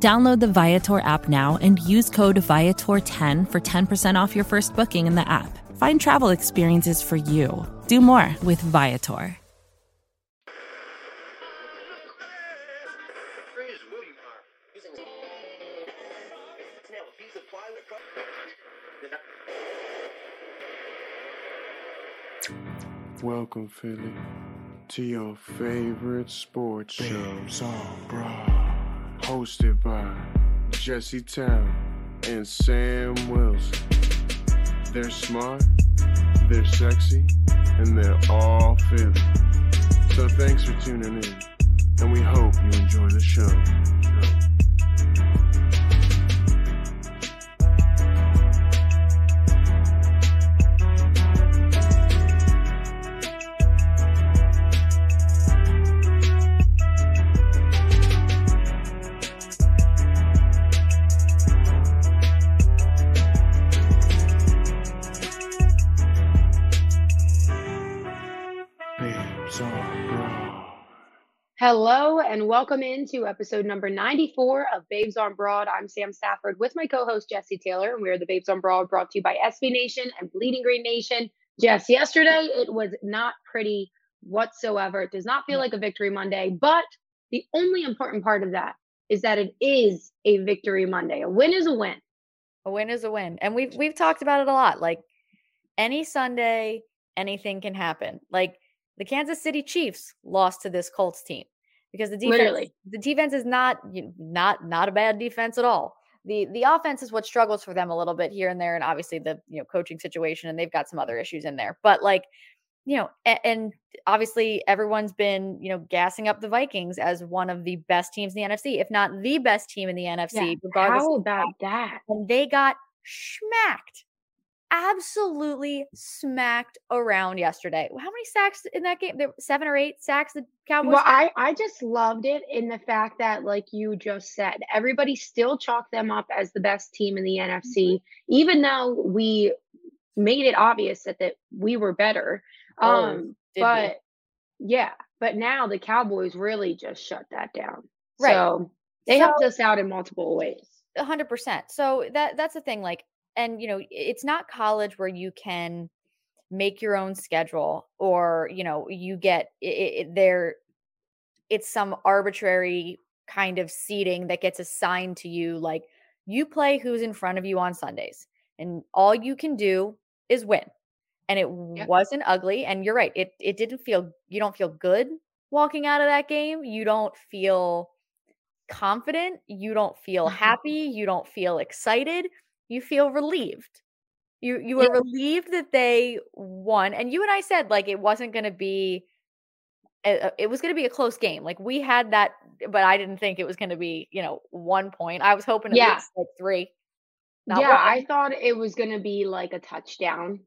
Download the Viator app now and use code Viator10 for 10% off your first booking in the app. Find travel experiences for you. Do more with Viator. Welcome, Philly, to your favorite sports show, Song Bro. Hosted by Jesse Town and Sam Wilson. They're smart, they're sexy, and they're all Philly. So thanks for tuning in, and we hope you enjoy the show. Hello and welcome into episode number 94 of Babes on Broad. I'm Sam Stafford with my co-host Jessi Taylor, and we are the Babes on Broad brought to you by SB Nation and Bleeding Green Nation. Jess, yesterday it was not pretty whatsoever. It does not feel like a victory Monday, but the only important part of that is that it is a victory Monday. A win is a win. A win is a win. And we've we've talked about it a lot. Like any Sunday, anything can happen. Like the Kansas City Chiefs lost to this Colts team because the defense Literally. the defense is not not not a bad defense at all. The the offense is what struggles for them a little bit here and there and obviously the you know coaching situation and they've got some other issues in there. But like you know, and obviously everyone's been, you know, gassing up the Vikings as one of the best teams in the NFC, if not the best team in the NFC, regardless How of about that? and they got smacked absolutely smacked around yesterday how many sacks in that game there were seven or eight sacks the cowboys Well, I, I just loved it in the fact that, like you just said, everybody still chalked them up as the best team in the NFC, even though we made it obvious that, that we were better. Oh, Um, did we? but yeah, but now the Cowboys really just shut that down. Right. So they So- helped us out in multiple ways. A hundred percent. So that that's the thing. Like, and you know, it's not college where you can make your own schedule, or you know, you get it, it, there. It's some arbitrary kind of seating that gets assigned to you. Like, you play who's in front of you on Sundays, and all you can do is win. And it wasn't ugly. And you're right. It it didn't feel. You don't feel good walking out of that game. You don't feel confident, you don't feel mm-hmm. happy, you don't feel excited, you feel relieved. You you were Yeah. relieved that they won and you and I said like it wasn't going to be a- it was going to be a close game. Like we had that but I didn't think it was going to be, you know, 1 point. I was hoping at Yeah. least like 3. Not yeah, one. I thought it was going to be like a touchdown.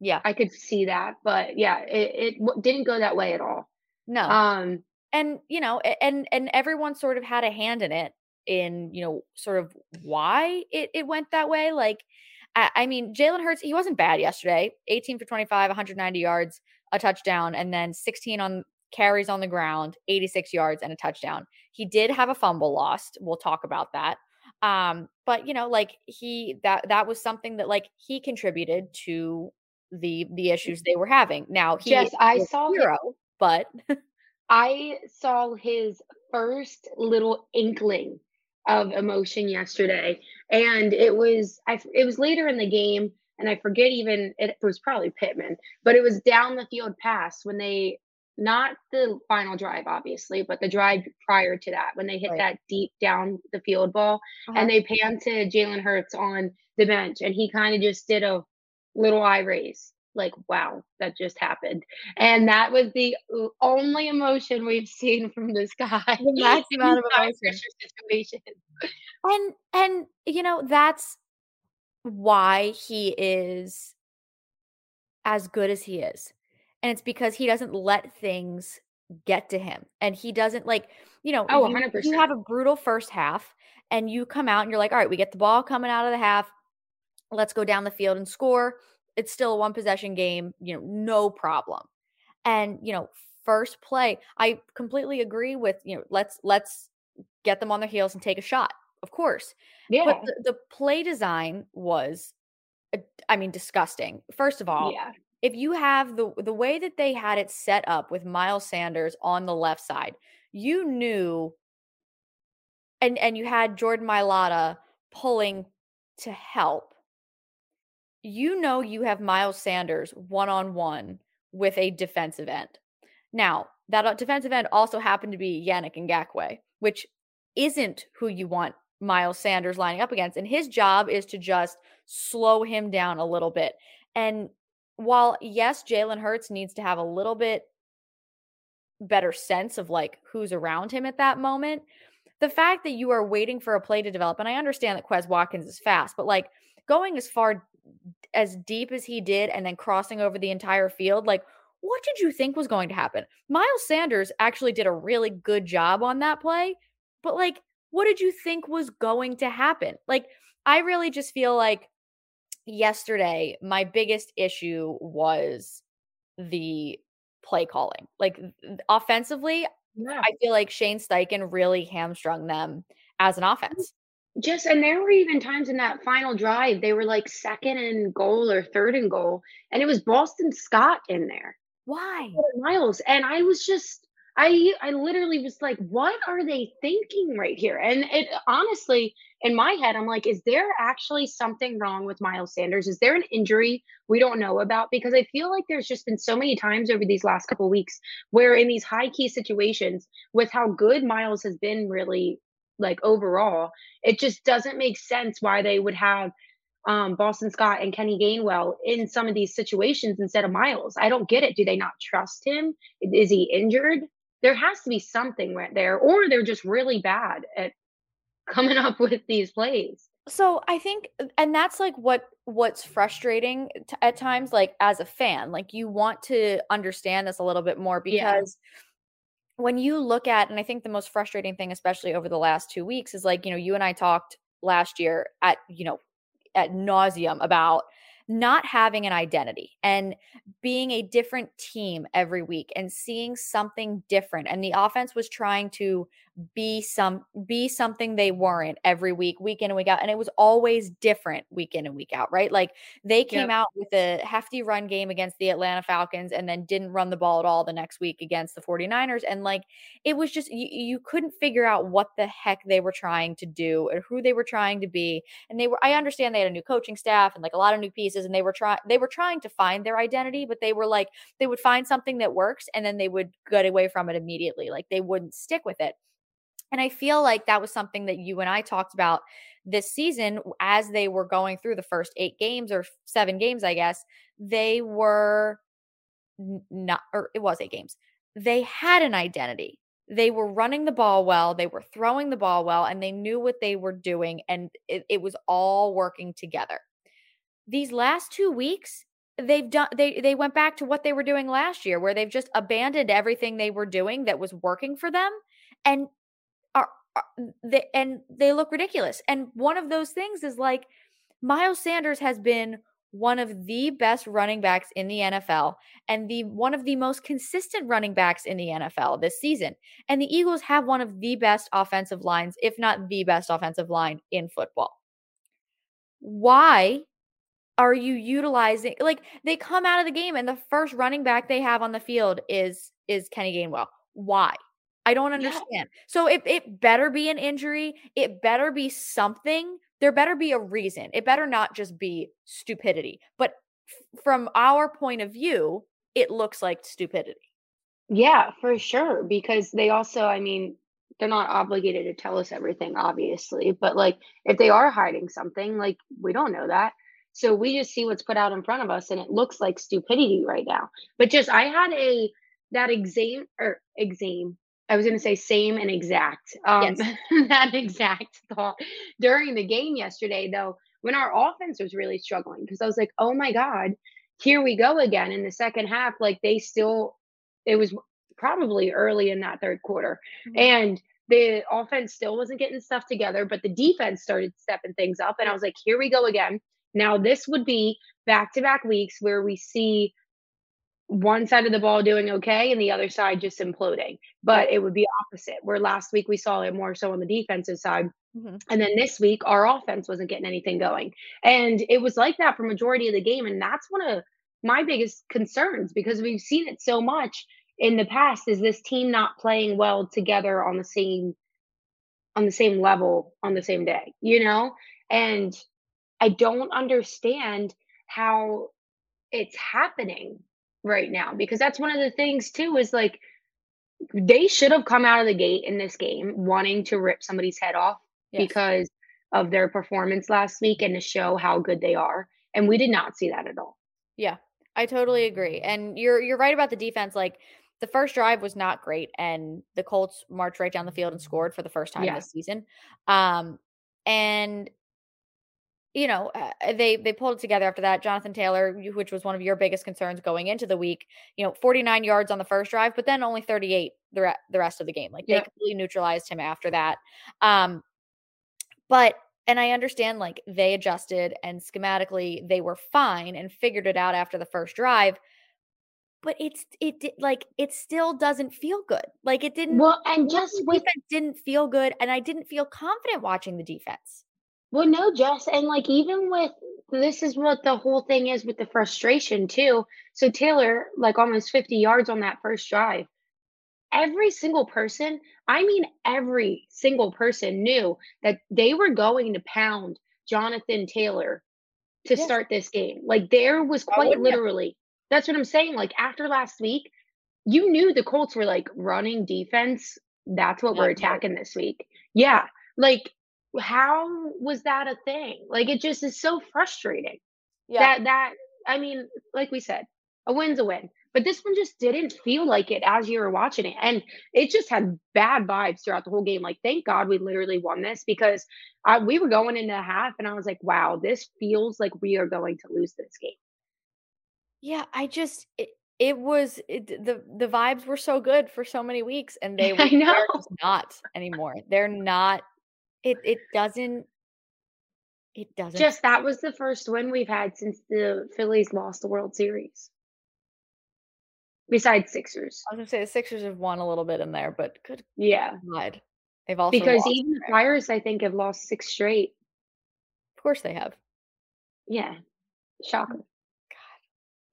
yeah. I could see that, but yeah, it, it didn't go that way at all. No. Um, and you know and and everyone sort of had a hand in it in you know sort of why it, it went that way like i, I mean jalen hurts he wasn't bad yesterday 18 for 25 190 yards a touchdown and then 16 on carries on the ground 86 yards and a touchdown. He did have a fumble lost we'll talk about that um but you know like he that that was something that like he contributed to the the issues they were having. Now he Jess, I saw him- but I saw his first little inkling of emotion yesterday, and it was I, it was later in the game, and I forget even it was probably Pittman, but it was down the field pass when they not the final drive obviously, but the drive prior to that when they hit Right. that deep down the field ball, Uh-huh. and they panned to Jalen Hurts on the bench, and he kind of just did a little eye raise. Like, wow, that just happened. And that was the only emotion we've seen from this guy. The max amount of emotion. pressure situations. and and you know that's why he is as good as he is. And it's because he doesn't let things get to him. And he doesn't like, you know, Oh, you, 100%. you have a brutal first half and you come out and you're like, all right, we get the ball coming out of the half. Let's go down the field and score. It's still a one possession game, you know, no problem. And, you know, first play, I completely agree with, you know, let's let's get them on their heels and take a shot. Of course. yeah. But the, the play design was uh, I mean disgusting. First of all, yeah. if you have the the way that they had it set up with Miles Sanders on the left side, you knew and and you had Jordan Mailata pulling to help. You know you have Miles Sanders one on one with a defensive end. Now, that uh, defensive end also happened to be Yannick Ngakoue, which isn't who you want Miles Sanders lining up against. And his job is to just slow him down a little bit. And while, yes, Jalen Hurts needs to have a little bit better sense of like who's around him at that moment, the fact that you are waiting for a play to develop, and I understand that Quez Watkins is fast, but like going as far as deep as he did and then crossing over the entire field, like what did you think was going to happen? Miles Sanders actually did a really good job on that play, but like, what did you think was going to happen? Like, I really just feel like yesterday, my biggest issue was the play calling. Like, offensively, Yeah. I feel like Shane Steichen really hamstrung them as an mm. offense. Just and there were even times in that final drive they were like second and goal or third and goal, and it was Boston Scott in there. Why? Miles, and I was just I I literally was like, what are they thinking right here? And it honestly, in my head, I'm like, is there actually something wrong with Miles Sanders? Is there an injury we don't know about? Because I feel like there's just been so many times over these last couple weeks where in these high key situations, with how good Miles has been really like overall, it just doesn't make sense why they would have um, Boston Scott and Kenny Gainwell in some of these situations instead of Miles. I don't get it. Do they not trust him? Is he injured? There has to be something right there, or they're just really bad at coming up with these plays. So I think and that's like what what's frustrating t- at times like as a fan. Like you want to understand this a little bit more Yeah. When you look at and I think the most frustrating thing especially over the last 2 weeks is like, you know, you and I talked last year at, you know, at nauseum about not having an identity and being a different team every week and seeing something different. And the offense was trying to be some be something they weren't every week week in and week out and it was always different week in and week out right like they came Yep. out with a hefty run game against the Atlanta Falcons and then didn't run the ball at all the next week against the 49ers and like it was just you, you couldn't figure out what the heck they were trying to do or who they were trying to be and they were i understand they had a new coaching staff and like a lot of new pieces and they were trying they were trying to find their identity but they were like they would find something that works and then they would get away from it immediately like they wouldn't stick with it and i feel like that was something that you and i talked about this season as they were going through the first eight games or seven games i guess they were not or it was eight games. They had an identity. They were running the ball well they were throwing the ball well and they knew what they were doing and it, it was all working together. These last two weeks they've done they they went back to what they were doing last year where they've just abandoned everything they were doing that was working for them and Uh, they, and they look ridiculous and one of those things is like Miles Sanders has been one of the best running backs in the NFL and the one of the most consistent running backs in the NFL this season. And the Eagles have one of the best offensive lines, if not the best offensive line in football. Why are you utilizing like they come out of the game and the first running back they have on the field is is Kenny Gainwell? Why? I don't Yeah. understand. So it it better be an injury, it better be something. There better be a reason. It better not just be stupidity. But f- from our point of view, it looks like stupidity. Yeah, for sure. Because they also, I mean, they're not obligated to tell us everything, obviously, but like if they are hiding something, like we don't know that. So we just see what's put out in front of us and it looks like stupidity right now. But just I had a that exam or exam. I was gonna say same and exact. Um Yes. that exact thought during the game yesterday though when our offense was really struggling because I was like, oh my God, here we go again in the second half. Like they still, it was probably early in that third quarter. Mm-hmm. And the offense still wasn't getting stuff together, but the defense started stepping things up. And I was like, here we go again. Now, this would be back to back weeks where we see one side of the ball doing okay and the other side just imploding. But it would be opposite, where last week we saw it more so on the defensive side. Mm-hmm. And then this week, our offense wasn't getting anything going. And it was like that for majority of the game. And that's one of my biggest concerns because we've seen it so much in the past is this team not playing well together on the same on the same level on the same day, you know? And I don't understand how it's happening right now because that's one of the things too is like they should have come out of the gate in this game wanting to rip somebody's head off yes. because of their performance last week and to show how good they are and we did not see that at all. Yeah. I totally agree. And you're you're right about the defense like the first drive was not great and the Colts marched right down the field and scored for the first time yeah. this season. Um and you know, uh, they they pulled it together after that. Jonathan Taylor, which was one of your biggest concerns going into the week, you know, 49 yards on the first drive, but then only 38 the re- the rest of the game. Like they completely neutralized him after that. Um, but and I understand like they adjusted and schematically they were fine and figured it out after the first drive. But it's it did like it still doesn't feel good. Like it didn't. Well, and just with didn't feel good, and I didn't feel confident watching the defense. Well, no, Jess, and like even with this is what the whole thing is with the frustration too. So Taylor, like almost 50 yards on that first drive. Every single person, I mean every single person knew that they were going to pound Jonathan Taylor to yes. start this game. Like there was oh, quite literally. That's what I'm saying. Like after last week, you knew the Colts were like running defense. That's what we're attacking this week. Yeah. Like how was that a thing? Like it just is so frustrating. Yeah. That that I mean, like we said, a win's a win. But this one just didn't feel like it as you were watching it. And it just had bad vibes throughout the whole game. Like, thank God we literally won this because I, we were going into half and I was like, wow, this feels like we are going to lose this game. Yeah, I just, it, it was it, the the vibes were so good for so many weeks and they were not anymore. They're not it it doesn't it doesn't just that was the first win we've had since the Phillies lost the World Series. Besides Sixers. I was gonna say the Sixers have won a little bit in there, but good yeah. God. They've also because even the Pirates, I think, have lost six straight. Of course they have. Yeah. Shocker.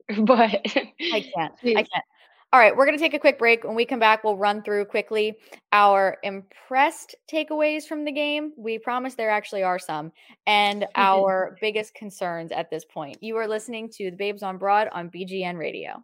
God. But I can't. I can't. All right, we're going to take a quick break. When we come back, we'll run through quickly our impressed takeaways from the game. We promise there actually are some, and our biggest concerns at this point. You are listening to the Babes on Broad on BGN Radio.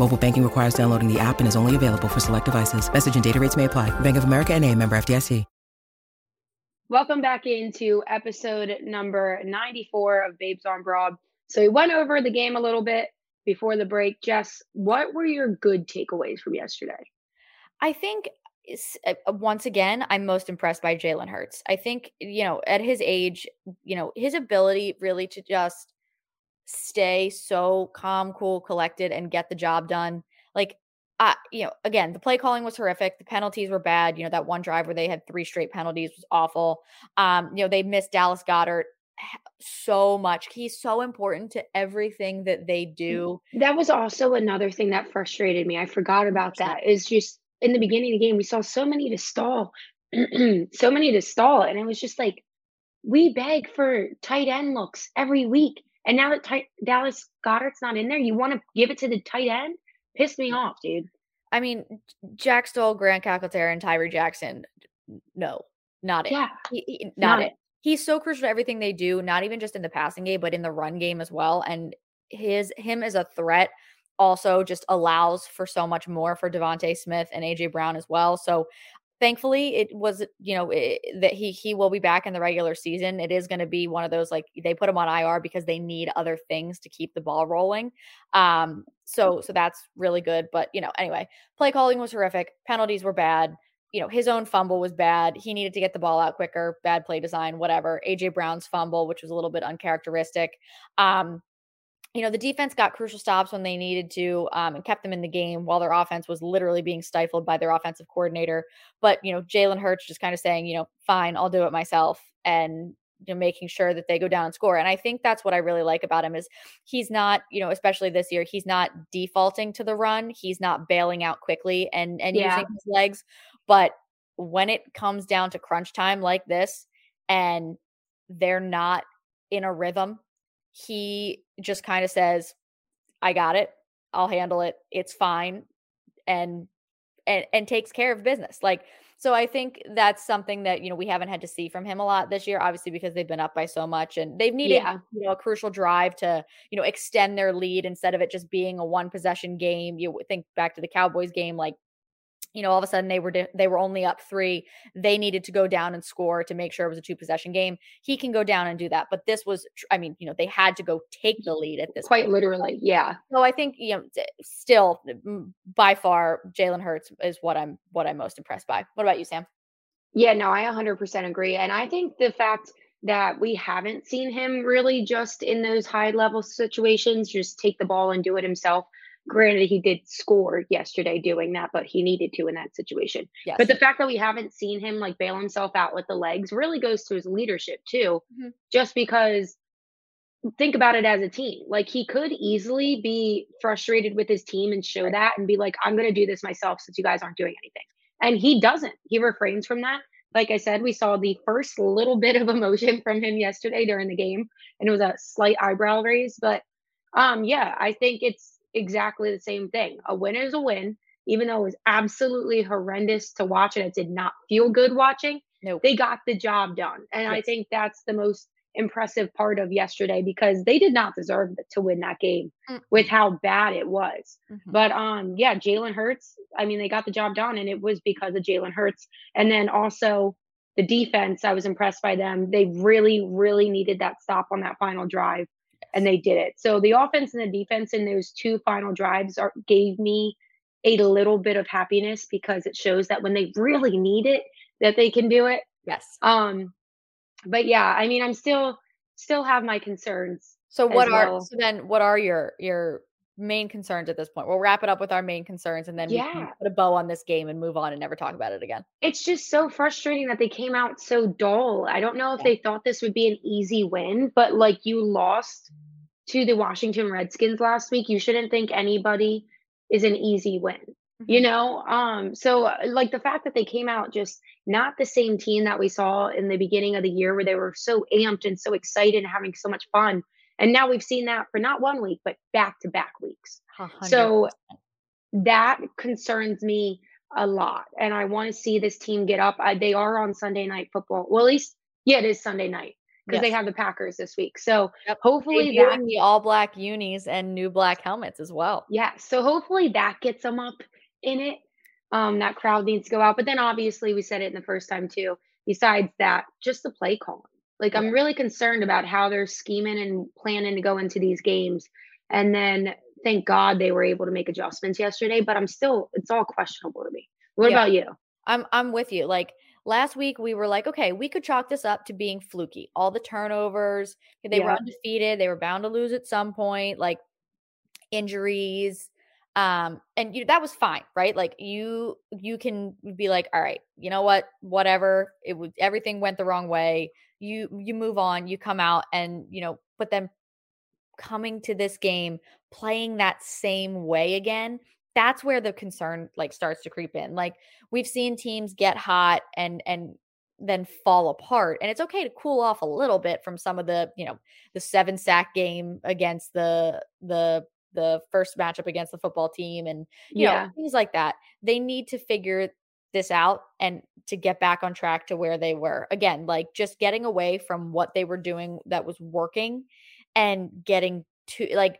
Mobile banking requires downloading the app and is only available for select devices. Message and data rates may apply. Bank of America and a member FDIC. Welcome back into episode number 94 of Babes on Broad. So we went over the game a little bit before the break. Jess, what were your good takeaways from yesterday? I think uh, uh, once again, I'm most impressed by Jalen Hurts. I think, you know, at his age, you know, his ability really to just stay so calm, cool, collected, and get the job done. Like, uh, you know, again, the play calling was horrific. The penalties were bad. You know, that one drive where they had three straight penalties was awful. Um, you know, they missed Dallas Goedert so much. He's so important to everything that they Mm, do. That was also another thing that frustrated me. I forgot about that. Is just in the beginning of the game, we saw so many to stall, so many to stall, and it was just like we beg for tight end looks every week, and now that tight, Dallas Goedert's not in there, you want to give it to the tight end? Piss me off, dude. I mean, Jack Stoll, Grant Calcaterra, and Tyree Jackson. No, not it. Yeah, He, he- not, not it. it. He's so crucial to everything they do, not even just in the passing game, but in the run game as well. And his him as a threat also just allows for so much more for DeVonta Smith and AJ Brown as well. So thankfully it was you know i that he he will be back in the regular season it is going to be one of those like they put him on ir because they need other things to keep the ball rolling um so so that's really good but you know anyway play calling was horrific penalties were bad you know his own fumble was bad he needed to get the ball out quicker bad play design whatever aj brown's fumble which was a little bit uncharacteristic um you know, the defense got crucial stops when they needed to um, and kept them in the game while their offense was literally being stifled by their offensive coordinator. But, you know, Jalen Hurts just kind of saying, you know, fine, I'll do it myself and you know, making sure that they go down and score. And I think that's what I really like about him is he's not, you know, especially this year, he's not defaulting to the run. He's not bailing out quickly and and Yeah. using his legs. But when it comes down to crunch time like this and they're not in a rhythm, he just kind of says, I got it. I'll handle it. It's fine. And and and takes care of business. Like so I think that's something that, you know, we haven't had to see from him a lot this year, obviously because they've been up by so much and they've needed, Yeah. you know, a crucial drive to, you know, extend their lead instead of it just being a one possession game. You think back to the Cowboys game like you know, all of a sudden they were they were only up three. They needed to go down and score to make sure it was a two possession game. He can go down and do that, but this was, tr- I mean, you know, they had to go take the lead at this Quite point. literally, yeah. So I think you know, still by far, Jalen Hurts is what I'm what I'm most impressed by. What about you, Sam? Yeah, no, I 100% agree. And I think the fact that we haven't seen him really just in those high level situations, just take the ball and do it himself. Granted, he did score yesterday doing that, but he needed to in that situation. Yes, But the fact that we haven't seen him like bail himself out with the legs really goes to his leadership too, Mhm. just because think about it as a team. Like he could easily be frustrated with his team and show that and be like, I'm going to do this myself since you guys aren't doing anything. And he doesn't. He refrains from that. Like I said, we saw the first little bit of emotion from him yesterday during the game, and it was a slight eyebrow raise. But um, yeah, I think it's exactly the same thing. A win is a win, even though it was absolutely horrendous to watch and it did not feel good watching. nope. They got the job done. And I think that's the most impressive part of yesterday because they did not deserve to win that game Mm. with how bad it was. Mhm. But um, yeah, Jalen Hurts. I mean, they got the job done, and it was because of Jalen Hurts. And then also the defense. I was impressed by them. They really, really needed that stop on that final drive, and they did it. So the offense and the defense in those two final drives are, gave me a little bit of happiness because it shows that when they really need it, that they can do it. Yes. Um, but yeah, I mean, I'm still still have my concerns. So what are well. so then what are your your main concerns at this point? We'll wrap it up with our main concerns and then we can Yeah. put a bow on this game and move on and never talk about it again. It's just so frustrating that they came out so dull. I don't know if Yeah. they thought this would be an easy win, but like you lost to the Washington Redskins last week. You shouldn't think anybody is an easy win. You Mhm. know, um so uh, like the fact that they came out just not the same team that we saw in the beginning of the year where they were so amped and so excited and having so much fun. And now we've seen that for not one week, but back to back weeks. A hundred So that concerns me a lot. And I want to see this team get up. I, they are on Sunday night football. Well, at least, yeah, it is Sunday night because they have the Packers this week. So Yep. hopefully that, Debuting the all black unis and new black helmets as well. yeah. So hopefully that gets them up in it. Um, that crowd needs to go out. But then obviously we said it in the first time too. Besides that, just the play calling. Like I'm really concerned about how they're scheming and planning to go into these games. And then thank God they were able to make adjustments yesterday, but I'm still it's all questionable to me. What Yeah. about you? I'm I'm with you. Like last week we were like, okay, we could chalk this up to being fluky. All the turnovers, they were undefeated, they were bound to lose at some point, like injuries. Um, and you that was fine, right? Like you you can be like, all right, you know what, whatever. It was everything went the wrong way. You you move on, you come out and, you know, but then coming to this game playing that same way again, that's where the concern like starts to creep in. Like we've seen teams get hot and and then fall apart. And it's okay to cool off a little bit from some of the, you know, the seven sack game against the the the first matchup against the football team and you yeah. know things like that. They need to figure this out and to get back on track to where they were. Again, like just getting away from what they were doing that was working and getting to like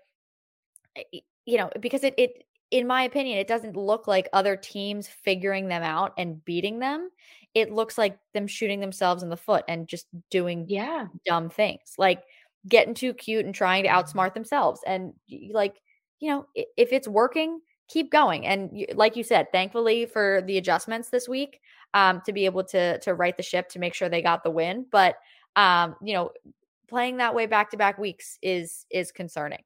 eh, you know, because it it in my opinion, it doesn't look like other teams figuring them out and beating them. It looks like them shooting themselves in the foot and just doing yeah dumb things. Like getting too cute and trying to mm-hmm. outsmart themselves. And like, you know, if it's working, keep going. And like you said, thankfully for the adjustments this week, um, to be able to to right the ship to make sure they got the win. But um, you know, playing that way back to back weeks is is concerning.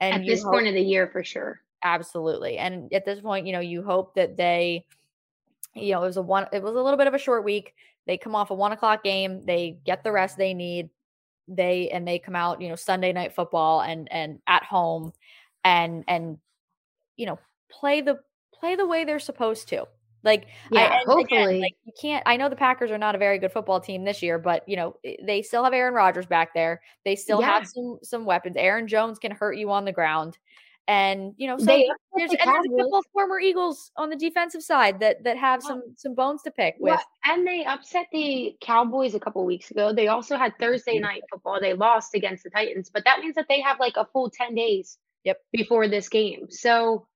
And at this hope, point of the year, for sure, absolutely. And at this point, you know, you hope that they, you know, it was a one, it was a little bit of a short week. They come off a one o'clock game, they get the rest they need they and they come out you know sunday night football and and at home and and you know play the play the way they're supposed to like yeah I, hopefully again, like you can't i know the packers are not a very good football team this year but you know eh, they still have aaron rodgers back there they still yeah. have some some weapons aaron jones can hurt you on the ground and you know, so they, there's, and there's a couple of former Eagles on the defensive side that that have some some bones to pick with. Well, and they upset the Cowboys a couple weeks ago. They also had Thursday night football. They lost against the Titans, but that means that they have like a full ten days. Yep. Before this game, so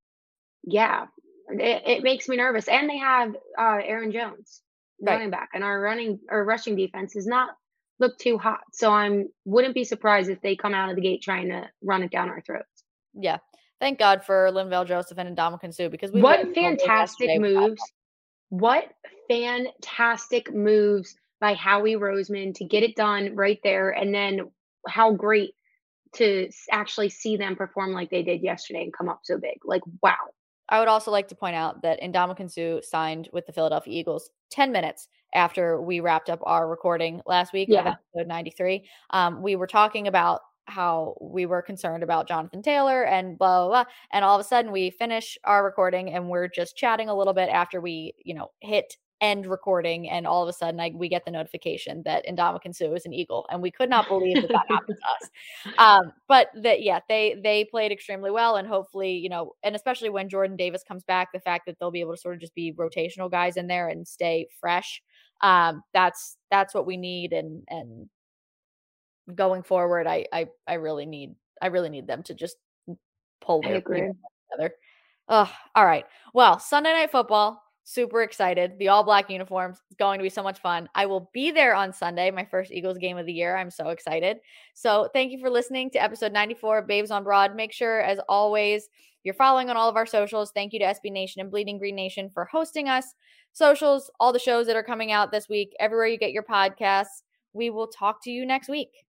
yeah, it, it makes me nervous. And they have uh, Aaron Jones right. running back, and our running or rushing defense is not look too hot. So I'm wouldn't be surprised if they come out of the gate trying to run it down our throats. Yeah, thank God for Linval Joseph and Ndamukong Suh because we what fantastic moves! What fantastic moves by Howie Roseman to get it done right there, and then how great to actually see them perform like they did yesterday and come up so big. Like wow. I would also like to point out that Suh signed with the Philadelphia Eagles 10 minutes after we wrapped up our recording last week yeah. episode 93. Um, we were talking about how we were concerned about Jonathan Taylor and blah, blah, blah. And all of a sudden we finish our recording and we're just chatting a little bit after we, you know, hit end recording. And all of a sudden I, we get the notification that Ndamukong Suh is an Eagle. And we could not believe that that happened to us. Um, but that, yeah, they, they played extremely well. And hopefully, you know, and especially when Jordan Davis comes back, the fact that they'll be able to sort of just be rotational guys in there and stay fresh. Um, that's, that's what we need. And, and going forward, I I I really need I really need them to just pull their together. Oh, all right. Well, Sunday night football. Super excited. The all black uniforms is going to be so much fun. I will be there on Sunday, my first Eagles game of the year. I'm so excited. So, thank you for listening to episode 94 of Babes on Broad. Make sure, as always, you're following on all of our socials. Thank you to SB Nation and Bleeding Green Nation for hosting us. Socials, all the shows that are coming out this week, everywhere you get your podcasts. We will talk to you next week.